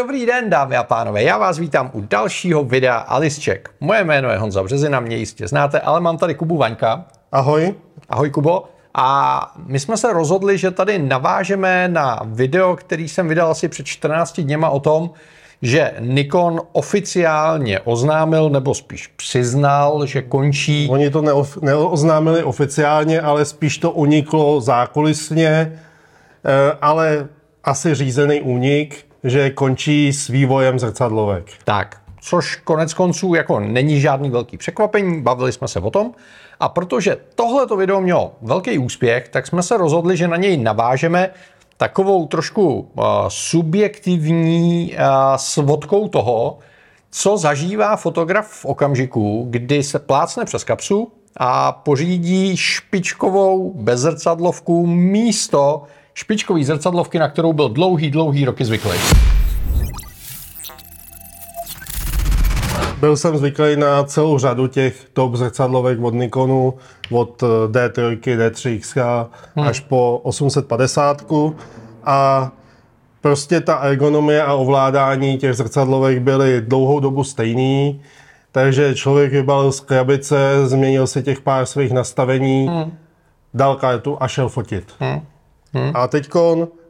Dobrý den, dámy a pánové, já vás vítám u dalšího videa Alice Check. Moje jméno je Honza Březina, mě jistě znáte, ale mám tady Kubu Vaňka. Ahoj. Ahoj Kubo. A my jsme se rozhodli, že tady navážeme na video, který jsem vydal asi před 14 dněma o tom, že Nikon oficiálně oznámil, nebo spíš přiznal, že končí... Oni to neof- neoznámili oficiálně, ale spíš to uniklo zákulisně, eh, ale asi řízený únik, že končí s vývojem zrcadlovek. Tak, což konec konců jako není žádný velký překvapení, bavili jsme se o tom. A protože tohleto video mělo velký úspěch, tak jsme se rozhodli, že na něj navážeme takovou trošku uh, subjektivní uh, svodkou toho, co zažívá fotograf v okamžiku, kdy se plácne přes kapsu a pořídí špičkovou bezzrcadlovku místo špičkový zrcadlovky, na kterou byl dlouhý, dlouhý roky zvyklý. Byl jsem zvyklý na celou řadu těch top zrcadlovek od Nikonu, od D3, D3X hmm. až po 850 a prostě ta ergonomie a ovládání těch zrcadlovek byly dlouhou dobu stejný, takže člověk vybalil z krabice, změnil si těch pár svých nastavení, hmm. dal kartu a šel fotit. Hmm. Hmm. A teď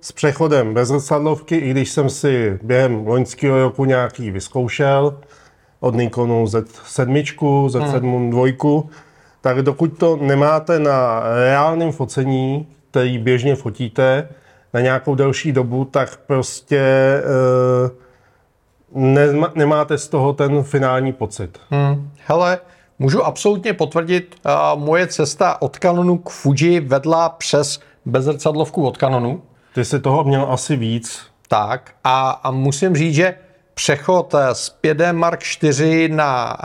s přechodem bez zrcadlovky, i když jsem si během loňského roku nějaký vyzkoušel, od Nikonu Z7, Z7 II, tak dokud to nemáte na reálném focení, který běžně fotíte, na nějakou delší dobu, tak prostě e, nema, nemáte z toho ten finální pocit. Hmm. Hele, můžu absolutně potvrdit, uh, moje cesta od Canonu k Fuji vedla přes bezrcadlovku od Canonu. Ty jsi toho měl asi víc. Tak a, a musím říct, že přechod eh, z 5D Mark IV na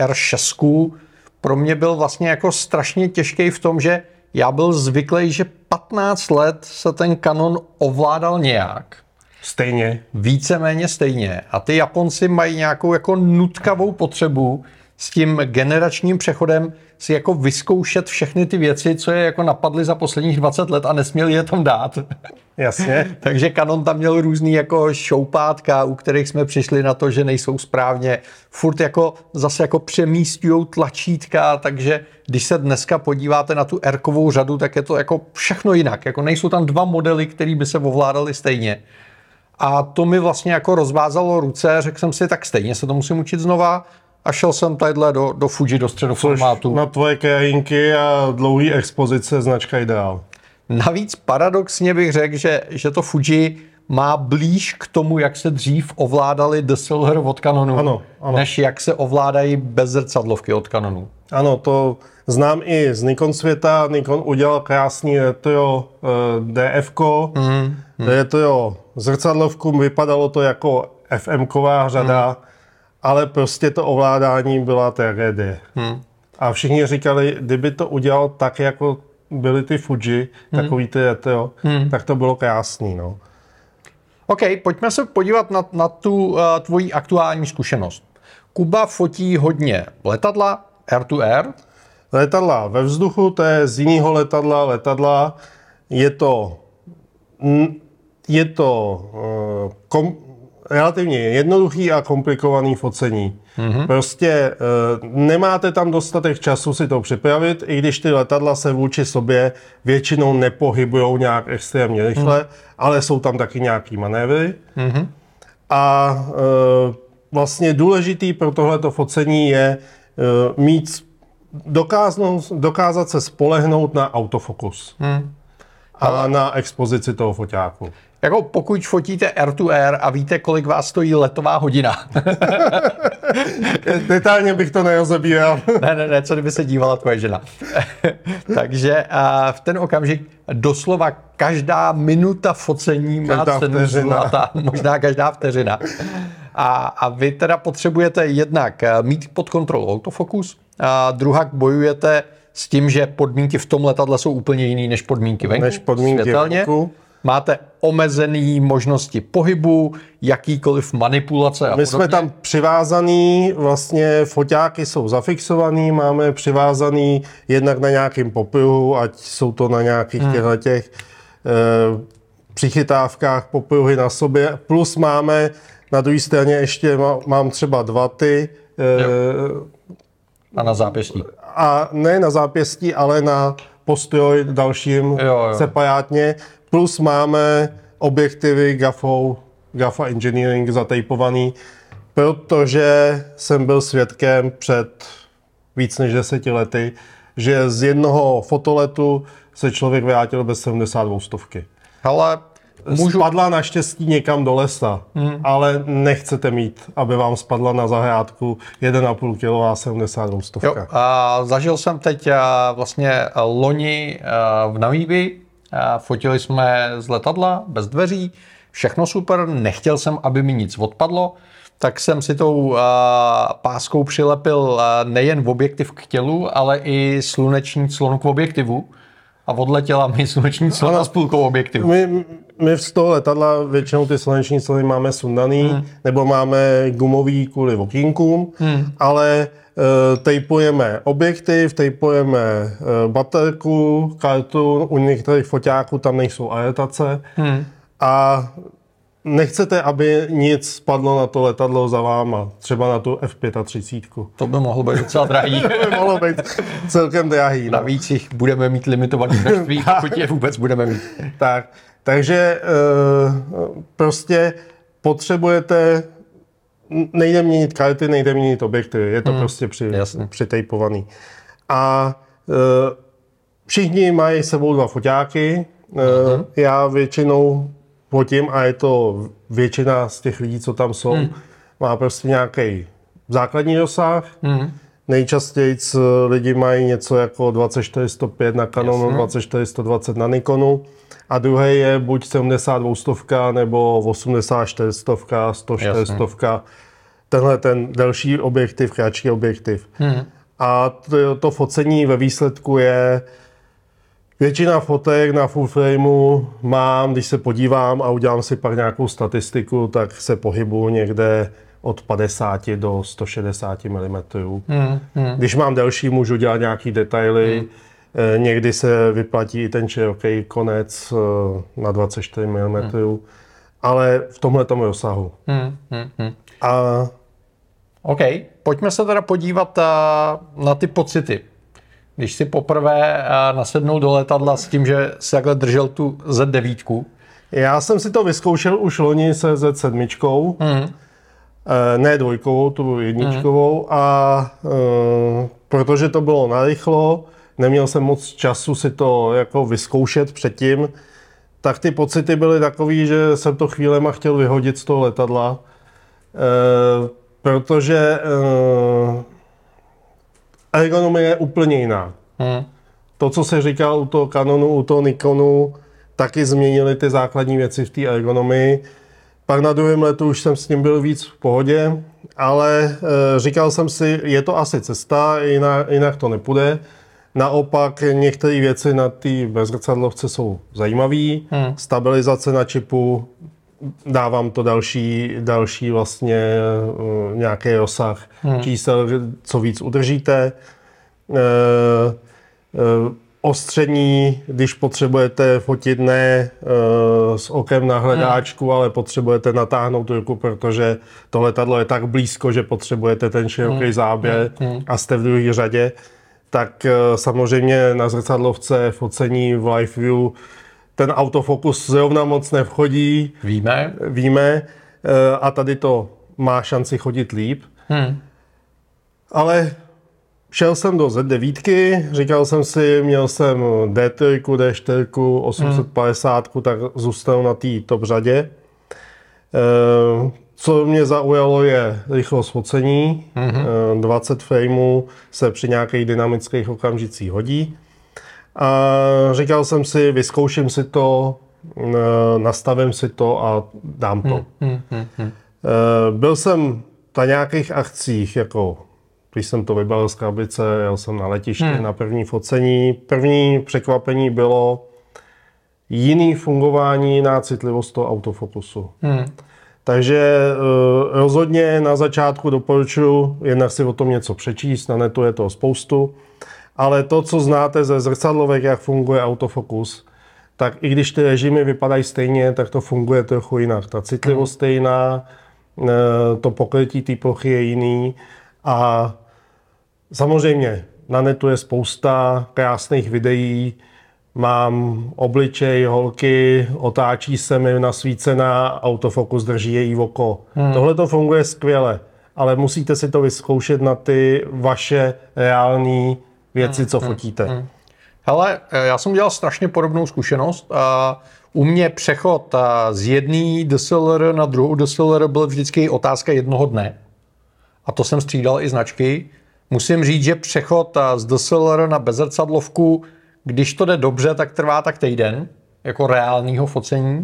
uh, R6 pro mě byl vlastně jako strašně těžký v tom, že já byl zvyklý, že 15 let se ten kanon ovládal nějak. Stejně. Víceméně stejně. A ty Japonci mají nějakou jako nutkavou potřebu s tím generačním přechodem si jako vyzkoušet všechny ty věci, co je jako napadly za posledních 20 let a nesměli je tam dát. Jasně. Takže Canon tam měl různý jako šoupátka, u kterých jsme přišli na to, že nejsou správně. Furt jako zase jako přemístujou tlačítka, takže když se dneska podíváte na tu r řadu, tak je to jako všechno jinak. Jako nejsou tam dva modely, které by se ovládaly stejně. A to mi vlastně jako rozvázalo ruce, řekl jsem si, tak stejně se to musím učit znova a šel jsem tadyhle do, do Fuji, do středoformátu. Na tvoje krajinky a dlouhý expozice značka Ideál. Navíc paradoxně bych řekl, že, že to Fuji má blíž k tomu, jak se dřív ovládali DSLR od Canonu, ano, ano. než jak se ovládají bezzrcadlovky od Canonu. Ano, to znám i z Nikon světa. Nikon udělal krásný retro eh, DF, mm, mm. retro zrcadlovku, vypadalo to jako FM-ková řada. Mm ale prostě to ovládání byla tragédie. Hmm. A všichni říkali, kdyby to udělal tak, jako byly ty Fuji, hmm. takový ty retro, hmm. tak to bylo krásný. No. OK, pojďme se podívat na, na tu uh, tvoji aktuální zkušenost. Kuba fotí hodně letadla, air-to-air. Letadla ve vzduchu, to je z jiného letadla, letadla. Je to, je to uh, kom, relativně jednoduchý a komplikovaný focení. Mm-hmm. Prostě e, nemáte tam dostatek času si to připravit, i když ty letadla se vůči sobě většinou nepohybují nějak extrémně rychle, mm. ale jsou tam taky nějaký manévry. Mm-hmm. A e, vlastně důležitý pro tohleto focení je e, mít dokáznout, dokázat se spolehnout na autofokus. Mm. A na expozici toho foťáku. Jako pokud fotíte air to air a víte, kolik vás stojí letová hodina. Detailně bych to nerozebíral. ne, ne, ne, co kdyby se dívala tvoje žena. Takže a v ten okamžik doslova každá minuta focení má každá cenu vteřina. zlata, možná každá vteřina. A, a vy teda potřebujete jednak mít pod kontrolou autofokus, a druhak bojujete s tím, že podmínky v tom letadle jsou úplně jiný než podmínky venku. Než podmínky světelně. venku máte omezený možnosti pohybu, jakýkoliv manipulace a My jsme tam přivázaný, vlastně foťáky jsou zafixovaný, máme přivázaný jednak na nějakým popruhu, ať jsou to na nějakých hmm. těch e, přichytávkách popruhy na sobě, plus máme na druhé straně ještě má- mám třeba dva ty, eh, A na zápěstí. a ne na zápěstí, ale na postroj dalším Jo, jo. separátně. Plus máme objektivy GAFou, GAFA Engineering zatejpovaný, protože jsem byl svědkem před víc než deseti lety, že z jednoho fotoletu se člověk vrátil bez 72 stovky. Hele, můžu... Spadla naštěstí někam do lesa, hmm. ale nechcete mít, aby vám spadla na zahrádku 1,5 kg 72 stovka. Jo, a zažil jsem teď a, vlastně loni a, v Namíbii. A Fotili jsme z letadla, bez dveří, všechno super, nechtěl jsem, aby mi nic odpadlo, tak jsem si tou a, páskou přilepil a, nejen objektiv k tělu, ale i sluneční clonu k objektivu. A odletěla mi sluneční clona s půlkou objektivu. My, my z toho letadla většinou ty sluneční clony máme sundaný, hmm. nebo máme gumový kvůli okýnkům, hmm. ale e, tejpujeme objektiv, tejpujeme e, baterku, kartu, u některých foťáků tam nejsou aretace hmm. a nechcete, aby nic spadlo na to letadlo za váma, třeba na tu F-35. To by mohlo být docela drahý. To by mohlo být celkem drahý. No. Navíc jich budeme mít limitované množství, pokud je vůbec budeme mít. Tak, takže uh, prostě potřebujete, nejde měnit karty, nejde měnit objekty, je to hmm, prostě při, přitejpovaný. A uh, všichni mají s sebou dva foťáky, uh, Mhm. já většinou fotím a je to většina z těch lidí, co tam jsou, Hmm. má prostě nějaký základní rozsah, Mhm. Nejčastěji lidi mají něco jako 2405 na Canonu, Jasně. 2420 na Nikonu a druhý je buď 72 stovka nebo 84 stovka, 104 stovka. Tenhle ten delší objektiv, kratší objektiv. Hmm. A to, to focení ve výsledku je Většina fotek na full frameu mám, když se podívám a udělám si pak nějakou statistiku, tak se pohybuju někde od 50 do 160 mm. Hmm. Hmm. Když mám delší, můžu dělat nějaký detaily. Eh, Někdy se vyplatí i ten široký konec eh, na 24 mm, ale v tomhle rozsahu. Hmm. Hmm. Hmm. A OK, pojďme se teda podívat a, na ty pocity. Když si poprvé a, nasednul do letadla s tím, že si takhle držel tu Z9, já jsem si to vyzkoušel už loni se Z7, hmm. Eh, ne dvojkovou, tu jedničkovou. A eh, protože to bylo narychlo, neměl jsem moc času si to jako vyzkoušet předtím, tak ty pocity byly takový, že jsem to chvílema chtěl vyhodit z toho letadla, eh, protože eh, ergonomie je úplně jiná. Hmm. To, co se říkal u toho Canonu, u toho Nikonu, taky změnili ty základní věci v té ergonomii. Pak na druhém letu už jsem s tím byl víc v pohodě, ale e, říkal jsem si, je to asi cesta, jinak, jinak to nepůjde. Naopak některé věci na té bezrcadlovce jsou zajímavé. Hmm. Stabilizace na čipu, dávám to další, další vlastně e, nějaký rozsah čísel, co víc udržíte. E, e, ostření, když potřebujete fotit ne e, s okem na hledáčku, ale potřebujete natáhnout ruku, protože to letadlo je tak blízko, že potřebujete ten široký záběr a jste v druhé řadě, tak e, samozřejmě na zrcadlovce focení v live view ten autofokus zrovna moc nevchodí, Víme? víme, e, a tady to má šanci chodit líp. Hmm. Ale šel jsem do Z9, říkal jsem si, měl jsem D3, D4, 850, tak zůstanu na té top řadě. Eh, Co mě zaujalo je rychlost focení, mm-hmm. 20 frameů se při nějakých dynamických okamžicích hodí. A říkal jsem si, vyzkouším si to, eh, nastavím si to a dám to. Hmm. Hmm. Hmm. Eh, Byl jsem na nějakých akcích, jako když jsem to vybal z krabice, jel jsem na letiště hmm. na první focení. První překvapení bylo jiný fungování na citlivost toho autofokusu. Hmm. Takže eh, rozhodně na začátku doporučuji jednak si o tom něco přečíst, na netu je toho spoustu, ale to, co znáte ze zrcadlovek, jak funguje autofokus, tak i když ty režimy vypadají stejně, tak to funguje trochu jinak. Ta citlivost stejná, eh, to pokrytí té plochy je jiný a samozřejmě na netu je spousta krásných videí, mám obličej holky, otáčí se mi nasvícená, autofokus drží její oko. Hmm. Tohle to funguje skvěle, ale musíte si to vyzkoušet na ty vaše reální věci, co fotíte. Hmm. Hele, eh, já jsem dělal strašně podobnou zkušenost. A u mě přechod eh, z jedné DSLR na druhou DSLR byl vždycky otázka jednoho dne. A to jsem střídal i značky. Musím říct, že přechod eh, z DSLR na bezrcadlovku, když to jde dobře, tak trvá tak týden, jako reálního focení.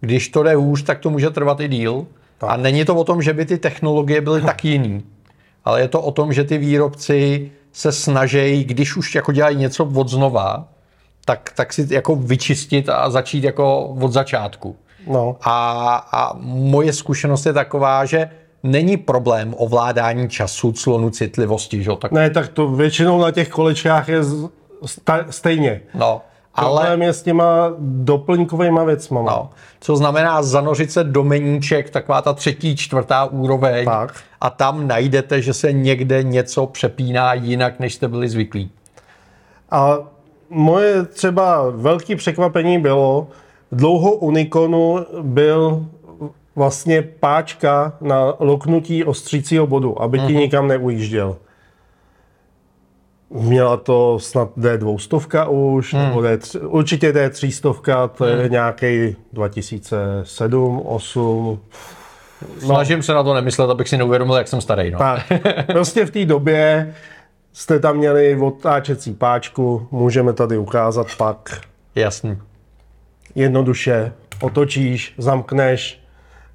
Když to jde hůř, tak to může trvat i díl. Tak. A není to o tom, že by ty technologie byly tak jiný, ale je to o tom, že ty výrobci se snaží, když už jako dělají něco od znova, tak, tak si jako vyčistit a začít jako od začátku. No. A, a moje zkušenost je taková, že není problém ovládání času, clonu, citlivosti. Že? Tak... Ne, tak to většinou na těch kolečkách je stejně. No, ale... Problém je s těma doplňkovými věcmi. No, co znamená zanořit se do meníček, taková ta třetí, čtvrtá úroveň tak. a tam najdete, že se někde něco přepíná jinak, než jste byli zvyklí. A moje třeba velké překvapení bylo, dlouho u Nikonu byl vlastně páčka na loknutí ostřícího bodu, aby ti uh-huh. nikam neujížděl. Měla to snad D200 už, hmm. nebo D3, určitě D300, to je hmm. nějaký 2007, 8. No. Snažím se na to nemyslet, abych si neuvědomil, jak jsem starý. No. Tak, prostě v té době jste tam měli otáčecí páčku, můžeme tady ukázat pak. Jasný. Jednoduše otočíš, zamkneš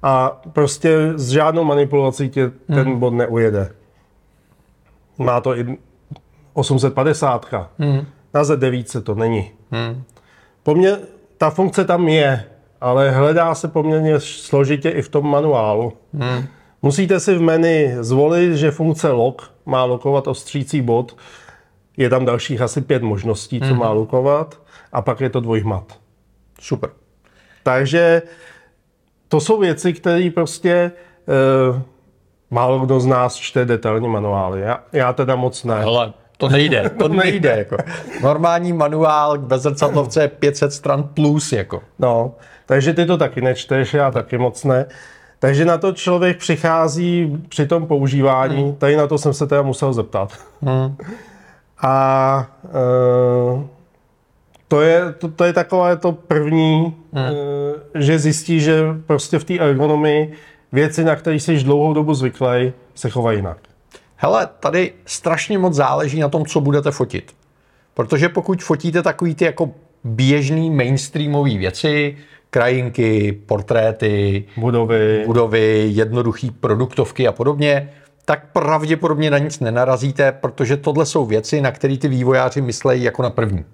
a prostě s žádnou manipulací tě ten hmm. bod neujede. Má to i 850. Hmm. Na Z9 to není. Hmm. Po mně ta funkce tam je, ale hledá se poměrně složitě i v tom manuálu. Hmm. Musíte si v menu zvolit, že funkce lock má lokovat ostřící bod. Je tam dalších asi pět možností, co hmm. má lokovat. A pak je to dvojhmat. Super. Takže to jsou věci, které prostě e, málo kdo z nás čte detailní manuály. Já, já teda moc ne. Hele, to nejde, to nejde. Jako. Normální manuál k bezrcadlovce je 500 stran plus. Jako. No, takže ty to taky nečteš, já taky moc ne. Takže na to člověk přichází při tom používání, hmm. tady na to jsem se teda musel zeptat. Hmm. A uh, to je, to, to je takové to první, hmm. uh, že zjistí, že prostě v té ergonomii věci, na které jsi dlouhou dobu zvyklý, se chovají jinak. Hele, tady strašně moc záleží na tom, co budete fotit. Protože pokud fotíte takový ty jako běžný mainstreamové věci, krajinky, portréty, budovy. budovy, jednoduché produktovky a podobně, tak pravděpodobně na nic nenarazíte, protože tohle jsou věci, na které ty vývojáři myslejí jako na první.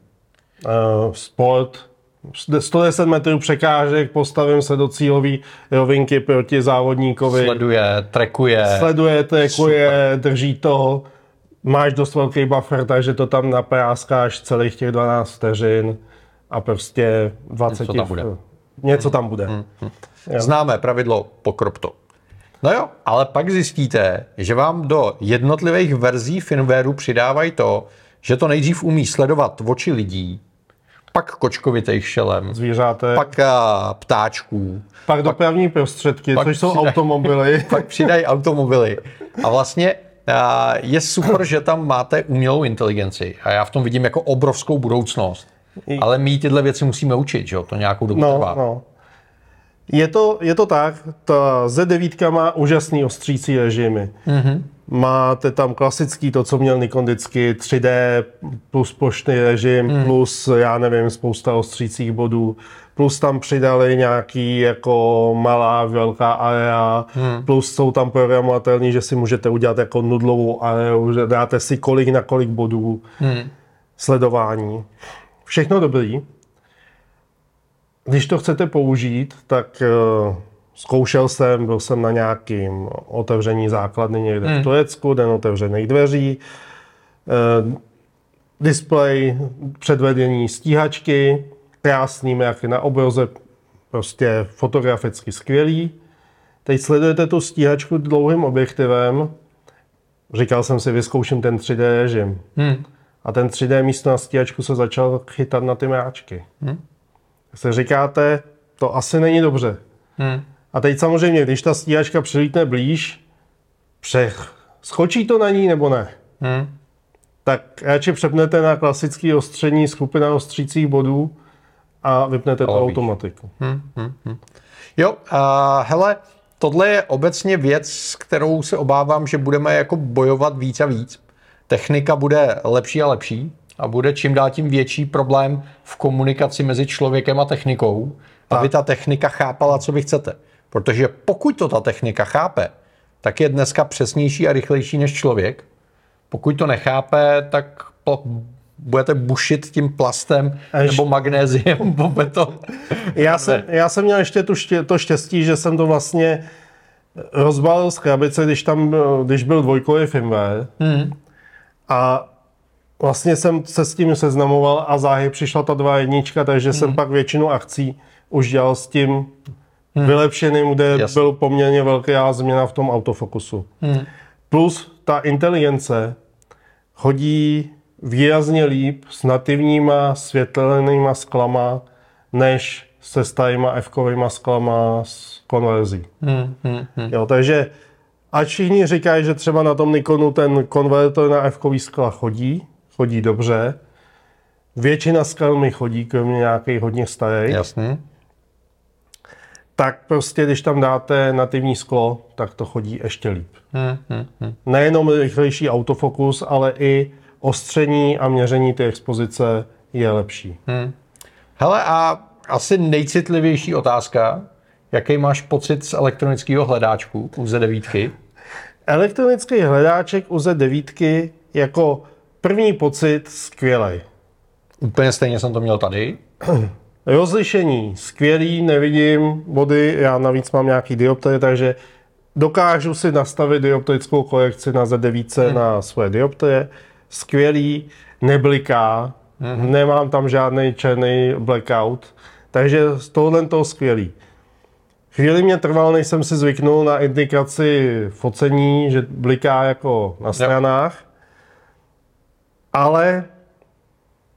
Uh, sport, 110 metrů překážek, postavím se do cílové rovinky proti závodníkovi. Sleduje, trekuje. Sleduje, trekuje, Super. drží to. Máš dost velký buffer, takže to tam napráskáš celých těch 12 vteřin a prostě 20... Něco tam bude. Něco tam bude. Hmm, hmm. Známe pravidlo pokrop to. No jo, ale pak zjistíte, že vám do jednotlivých verzí firmwareu přidávají to, že to nejdřív umí sledovat oči lidí, pak kočkovitých šelem, zvířátek, pak a, ptáčků, pak dopravní prostředky, pak což jsou přidaj, automobily. pak přidají automobily. A vlastně a, je super, že tam máte umělou inteligenci a já v tom vidím jako obrovskou budoucnost. Ale my tyhle věci musíme učit, že jo? To nějakou dobu no, trvá. No. Je to, je to tak, ta Z9 má úžasný ostřící režimy. Mm-hmm. Máte tam klasický, to, co měl Nikon vždycky, 3D plus plošný režim, mm. plus, já nevím, spousta ostřících bodů, plus tam přidali nějaký jako malá, velká area, mm. plus jsou tam programovatelní, že si můžete udělat jako nudlovou areu, že dáte si kolik na kolik bodů, mm. sledování. Všechno dobrý. Když to chcete použít, tak uh, zkoušel jsem, byl jsem na nějakým otevření základny někde hmm. v Turecku, den otevřených dveří, uh, display, předvedení stíhačky, krásným, jak je na obraze, prostě fotograficky skvělý. Teď sledujete tu stíhačku dlouhým objektivem. Říkal jsem si, vyzkouším ten 3D režim. Hmm. A ten 3D místo na stíhačku se začal chytat na ty mráčky. Hmm. Se říkáte, to asi není dobře. Hmm. A teď samozřejmě, když ta stíhačka přilítne blíž, přech, skočí to na ní nebo ne? Hmm. Tak radši přepnete na klasické ostření skupina ostřících bodů a vypnete tu Ale víš. automatiku. Jo, a hele, tohle je obecně věc, s kterou se obávám, že budeme jako bojovat víc a víc. Technika bude lepší a lepší a bude čím dál tím větší problém v komunikaci mezi člověkem a technikou, aby ta technika chápala, co vy chcete. Protože pokud to ta technika chápe, tak je dneska přesnější a rychlejší než člověk. Pokud to nechápe, tak po, budete bušit tím plastem Až- nebo magnéziem po beton. Já jsem, já jsem měl ještě tu ště, to štěstí, že jsem to vlastně rozbalil z krabice, když tam byl- když byl dvojkový firmware. Hmm. A vlastně jsem se s tím seznamoval a záhy přišla ta dva jednička, takže jsem pak většinu akcí už dělal s tím vylepšeným, kde Jasně. byl poměrně velká změna v tom autofokusu. Plus ta inteligence chodí výrazně líp s nativníma světlenýma sklama, než se starýma f sklama s konverzí. Hmm, hmm, hmm. Jo, takže ať všichni říkají, že třeba na tom Nikonu ten konvertor na f skla chodí, chodí dobře, většina skal mi chodí, kromě nějakých hodně starých, Jasný. tak prostě když tam dáte nativní sklo, tak to chodí ještě líp. Hmm, hmm, hmm. Nejenom rychlejší autofokus, ale i ostření a měření té expozice je lepší. Hele, a asi nejcitlivější otázka. Jaký máš pocit z elektronického hledáčku u Z9? Elektronický hledáček u Z9 jako první pocit skvělej. Úplně stejně jsem to měl tady. Rozlišení skvělý, nevidím body, já navíc mám nějaký dioptry, takže dokážu si nastavit dioptrickou korekci na Z9 hmm. na svoje dioptry. Skvělý, nebliká, hmm. nemám tam žádný černý blackout, takže z tohohle toho skvělý. Chvíli mě trvalo, než jsem si zvyknul na indikaci focení, že bliká jako na stranách, ale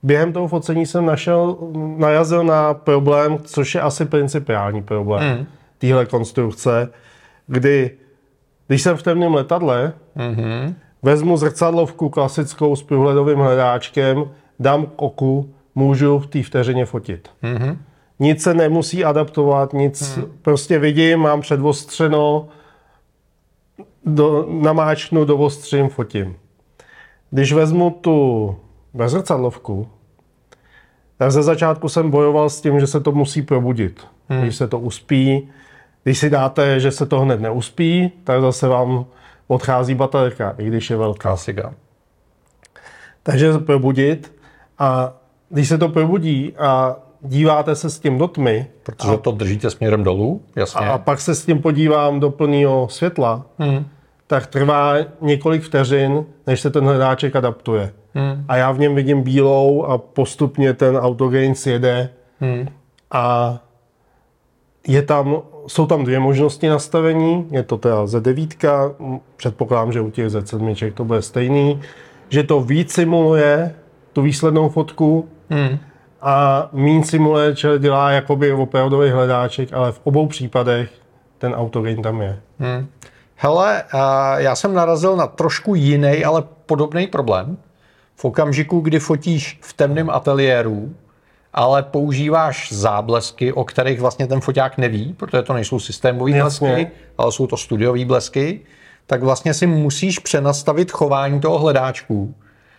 během toho focení jsem našel, narazil na problém, což je asi principiální problém mm. téhle konstrukce, kdy, když jsem v temném letadle, mm-hmm. vezmu zrcadlovku klasickou s průhledovým hledáčkem, dám k oku, můžu v té vteřině fotit. Mm-hmm. Nic se nemusí adaptovat, nic, mm. prostě vidím, mám předvostřeno, do, namáčknu, dovostřím, fotím. Když vezmu tu bezrcadlovku, tak ze začátku jsem bojoval s tím, že se to musí probudit. Hmm. Když se to uspí, když si dáte, že se to hned neuspí, tak zase vám odchází baterka, i když je velká. Klasika. Takže probudit a když se to probudí a díváte se s tím do tmy Protože to držíte směrem dolů, jasně. a pak se s tím podívám do plného světla, Hmm. Tak trvá několik vteřin, než se ten hledáček adaptuje. Hmm. A já v něm vidím bílou a postupně ten autogain sjede Hmm. a je tam, jsou tam dvě možnosti nastavení, je to teda Z9, m, předpokládám, že u těch Z7 to bude stejný, že to víc simuluje tu výslednou fotku Hmm. a mín simuluje, že dělá jakoby opravdový hledáček, ale v obou případech ten autogain tam je. Hmm. Hele, já jsem narazil na trošku jiný, ale podobný problém. V okamžiku, kdy fotíš v temném ateliéru, ale používáš záblesky, o kterých vlastně ten foťák neví, protože to nejsou systémové blesky, ale jsou to studiové blesky, tak vlastně si musíš přenastavit chování toho hledáčku,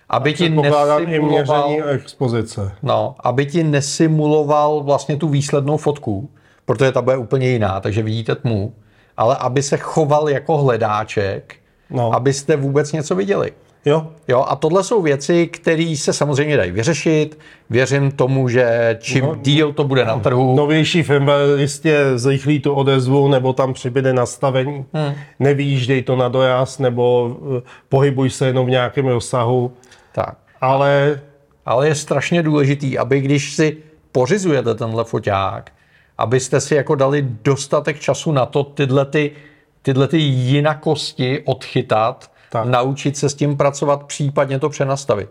aby ti nesimuloval, expozice. no, aby ti nesimuloval vlastně tu výslednou fotku, protože ta bude úplně jiná, takže vidíte tmu, ale aby se choval jako hledáček, No. abyste vůbec něco viděli. Jo, Jo, a tohle jsou věci, které se samozřejmě dají vyřešit. Věřím tomu, že čím no, díl to bude na trhu, novější firmware jistě zrychlí tu odezvu, nebo tam přibude nastavení. Hmm. Nevyjíždej to na dojazd, nebo eh, pohybuj se jenom v nějakém rozsahu. tak. Ale Ale je strašně důležitý, aby když si pořizujete tenhle foťák, abyste si jako dali dostatek času na to tyhle, ty, tyhle ty jinakosti odchytat, tak. naučit se s tím pracovat, případně to přenastavit.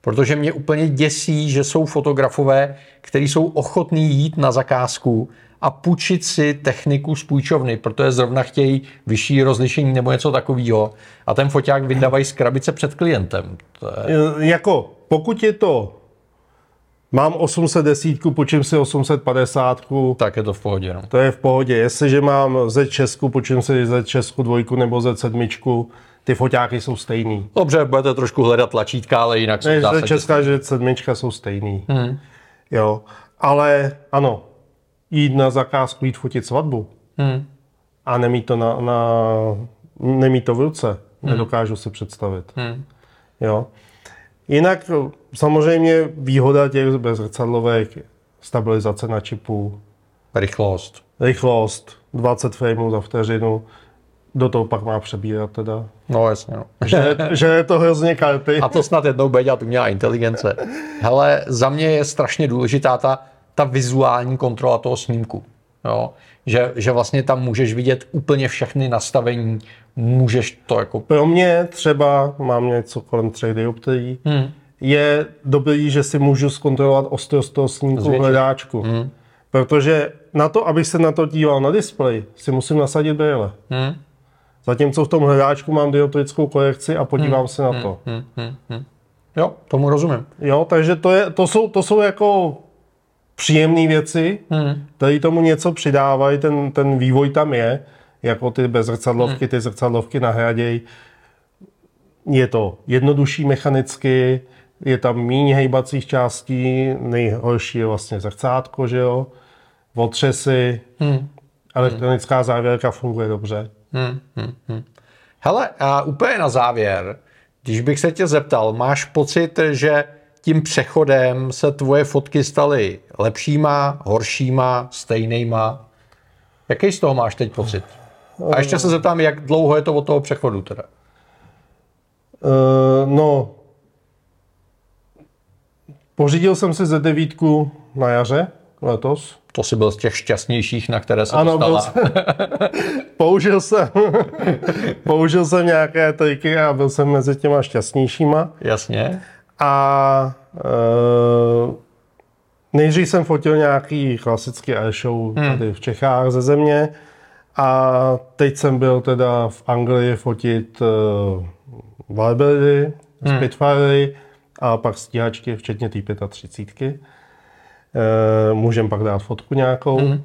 Protože mě úplně děsí, že jsou fotografové, kteří jsou ochotní jít na zakázku a půjčit si techniku z půjčovny, protože zrovna chtějí vyšší rozlišení nebo něco takového. A ten foťák vydávají z krabice před klientem. To je... Jako, pokud je to Mám 810, počím si 850. Tak je to v pohodě. No. To je v pohodě. Jestliže mám Z6, počím si Z6 dvojku nebo Z7, ty foťáky jsou stejný. Dobře, budete trošku hledat tlačítka, ale jinak jsou Z česká, že sedmička jsou stejný. Hmm. Jo, ale ano, jít na zakázku, jít fotit svatbu hmm. a nemít to, na, na, nemít to v ruce, hmm. nedokážu si představit. Hmm. Jo. Jinak samozřejmě výhoda těch bezrcadlovek, stabilizace na čipu. Rychlost. Rychlost, 20 frameů za vteřinu. Do toho pak má přebírat teda. No jasně, no. Že, že je to hrozně karty. A to snad jednou bude dělat umělá inteligence. Hele, za mě je strašně důležitá ta, ta vizuální kontrola toho snímku. Jo? Že, že vlastně tam můžeš vidět úplně všechny nastavení, můžeš to jako... Pro mě třeba, mám něco kolem 3 dioptrií, hmm. je dobrý, že si můžu zkontrolovat ostrost toho snímku v hledáčku. Hmm. Protože na to, abych se na to díval na displej, si musím nasadit brýle. Hmm. Zatímco v tom hledáčku mám dioptrickou korekci a podívám hmm. se na to. Hmm. Hmm. Hmm. Jo, tomu rozumím. Jo, takže to, je, to, jsou, to jsou jako příjemné věci, hmm. které tomu něco přidávají, ten, ten vývoj tam je, jako ty bezrcadlovky, hmm. ty zrcadlovky nahradějí. Je to jednodušší mechanicky, je tam méně hejbacích částí, nejhorší je vlastně zrcátko, že jo, otřesy, hmm. elektronická závěrka funguje dobře. Hmm. Hmm. Hmm. Hele, a úplně na závěr, když bych se tě zeptal, máš pocit, že tím přechodem se tvoje fotky staly lepšíma, horšíma, stejnýma? Jaký z toho máš teď pocit? A ještě se zeptám, jak dlouho je to od toho přechodu teda? Uh, no, pořídil jsem si Z9 na jaře letos. To si byl z těch šťastnějších, na které se ano, dostala. Jsem, použil, jsem, použil jsem nějaké triky a byl jsem mezi těma šťastnějšíma. Jasně. A uh, nejdřív jsem fotil nějaký klasický airshow hmm. tady v Čechách ze země a teď jsem byl teda v Anglii fotit uh, Wildberry, hmm. Spitfire a pak stíhačky, včetně té 35. Uh, můžem pak dát fotku nějakou. Hmm. Uh,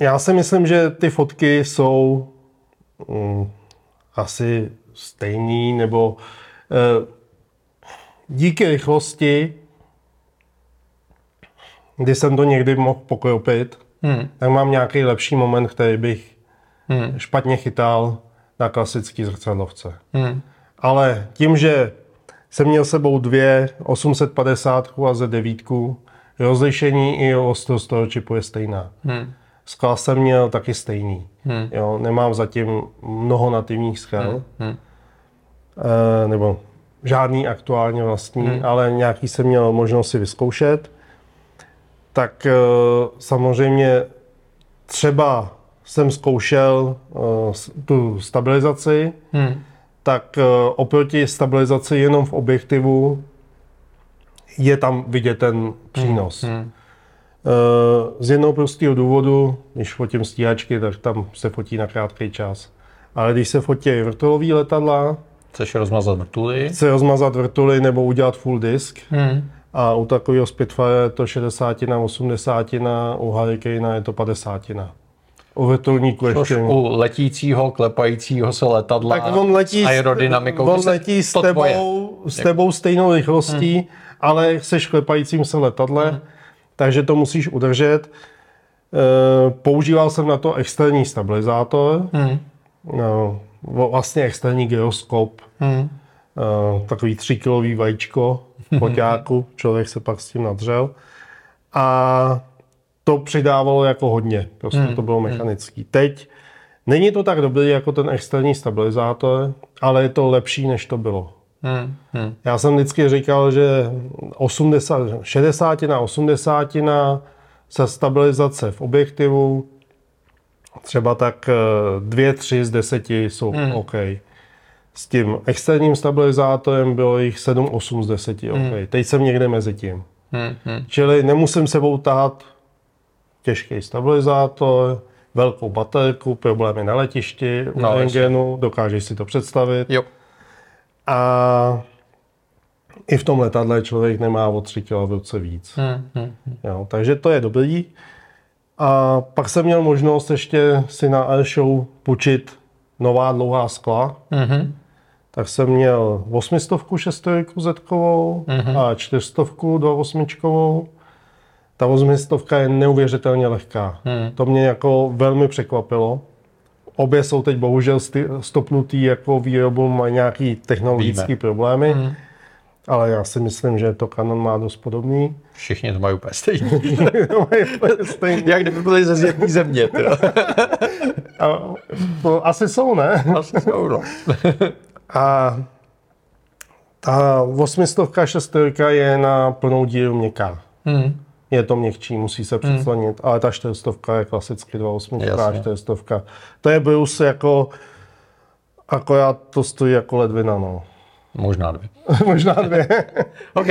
já si myslím, že ty fotky jsou um, asi stejný, nebo uh, díky rychlosti, kdy jsem to někdy mohl pokropit, hmm. tak mám nějaký lepší moment, který bych hmm. špatně chytal na klasický zrcadlovce. Hmm. Ale tím, že jsem měl sebou dvě 850 a Z9, rozlišení i ostrost toho čipu je stejná. Hmm. Skla jsem měl taky stejný. Hmm. Jo, nemám zatím mnoho nativních skal. Hmm. E, nebo žádný aktuálně vlastní, hmm. ale nějaký jsem měl možnost si vyzkoušet. Tak e, samozřejmě třeba jsem zkoušel uh, tu stabilizaci, hmm. tak uh, oproti stabilizaci jenom v objektivu je tam vidět ten přínos. Hmm. Hmm. Z jednoho prostého důvodu, když fotím stíhačky, tak tam se fotí na krátký čas. Ale když se fotí vrtulové letadla, Chceš rozmazat vrtuly? Chci rozmazat vrtuly nebo udělat full disk. Hmm. A u takového Spitfire je to 60 na 80, na, u Hurricane je to 50. U vrtulníku ještě. u letícího, klepajícího se letadla tak on letí, s aerodynamikou. On letí s tebou, s tebou stejnou rychlostí, hmm. ale seš klepajícím se letadle, hmm. takže to musíš udržet. E, používal jsem na to externí stabilizátor. Hmm. No, vlastně externí gyroskop, hmm. uh, takový tříkilový vajíčko poťáku, člověk se pak s tím nadřel. A to přidávalo jako hodně, prostě hmm. to bylo hmm. mechanický. Teď není to tak dobrý jako ten externí stabilizátor, ale je to lepší, než to bylo. Hmm, hmm. Já jsem vždycky říkal, že 80, 60 na 80 na se stabilizace v objektivu, třeba tak 2-3 z 10 jsou hmm. OK. S tím externím stabilizátorem bylo jich 7-8 z 10 OK. Hmm. Teď jsem někde mezi tím. Hmm, hmm. Čili nemusím sebou tahat těžký stabilizátor, velkou baterku, problémy na letišti, u No, rentgenu, dokážeš si to představit. Jo. A i v tom letadle člověk nemá o 3 kg v ruce víc. Hmm, hmm. Jo, takže to je dobrý. A pak jsem měl možnost ještě si na Airshow půjčit nová dlouhá skla. Mhm. Tak jsem měl 800 šestoriku zetkovou a 400 28 Ta 800 je neuvěřitelně lehká. To mě jako velmi překvapilo. Obě jsou teď bohužel stopnutý jako výrobu, mají nějaký technologické problémy. Ale já si myslím, že to Canon má dost podobný. Všichni to mají úplně stejný. Stejný. Jak kdyby byli ze zjevní země. A to asi jsou, ne? Asi jsou, no. A ta 800 šestorka je na plnou díru měkká. Hmm. Je to měkčí, musí se předslanit, ale ta 400 je klasicky 2,8 a Jasně. 400. To je Bruce jako, akorát to stojí jako ledvina, no. Možná dvě. Možná dvě. OK,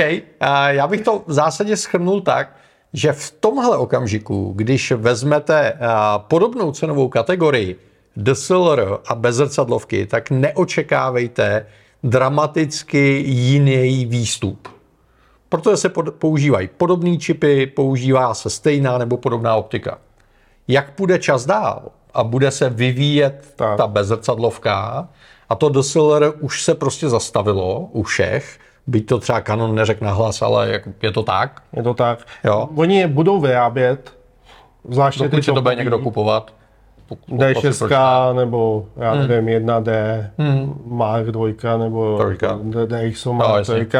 já bych to v zásadě schrnul tak, že v tomhle okamžiku, když vezmete podobnou cenovou kategorii DSLR a bezrcadlovky, tak neočekávejte dramaticky jiný výstup. Protože se pod, používají podobné čipy, používá se stejná nebo podobná optika. Jak půjde čas dál a bude se vyvíjet Tak. ta bezrcadlovka a to DSLR už se prostě zastavilo u všech, byť to třeba Canon neřekl nahlas, ale jak- je to tak, Je to tak. Jo. Oni je budou vyrábět, zvláště dokud ty to bude někdo kupovat. pokud- D6 nebo já nevím, 1D, Mark 2 nebo Trojka. DXO No, Mark jasně. 3.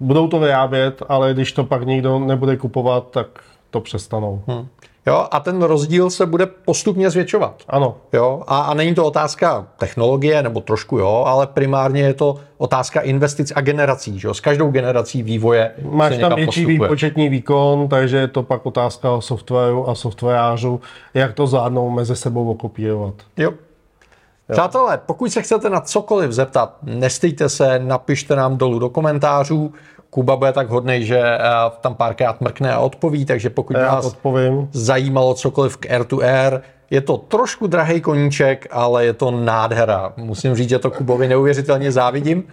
Budou to vyrábět, ale když to pak nikdo nebude kupovat, tak to přestanou. Jo, a ten rozdíl se bude postupně zvětšovat. Ano, Jo, a, a není to otázka technologie, nebo trošku jo, ale primárně je to otázka investic a generací. Že jo? S každou generací vývoje máš se tam větší výpočetní výkon, takže je to pak otázka softwaru a softwarářů, jak to zvládnou mezi sebou okopírovat. Jo. Přátelé, pokud se chcete na cokoliv zeptat, nestejte se, napište nám dolů do komentářů. Kuba bude tak hodnej, že eh, tam párkrát mrkne a odpoví, takže pokud Já vás odpovím. zajímalo cokoliv k air to air, je to trošku drahý koníček, ale je to nádhera. Musím říct, že to Kubovi neuvěřitelně závidím.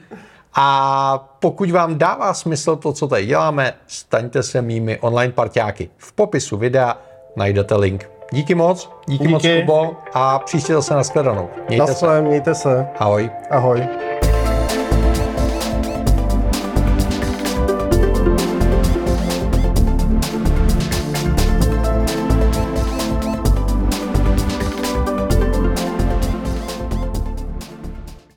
A pokud vám dává smysl to, co tady děláme, staňte se mými online parťáky. V popisu videa najdete link. Díky moc, díky, díky. moc. Kubo a příště zase nashledanou. Mějte se. Naschle, mějte se. Ahoj. Ahoj.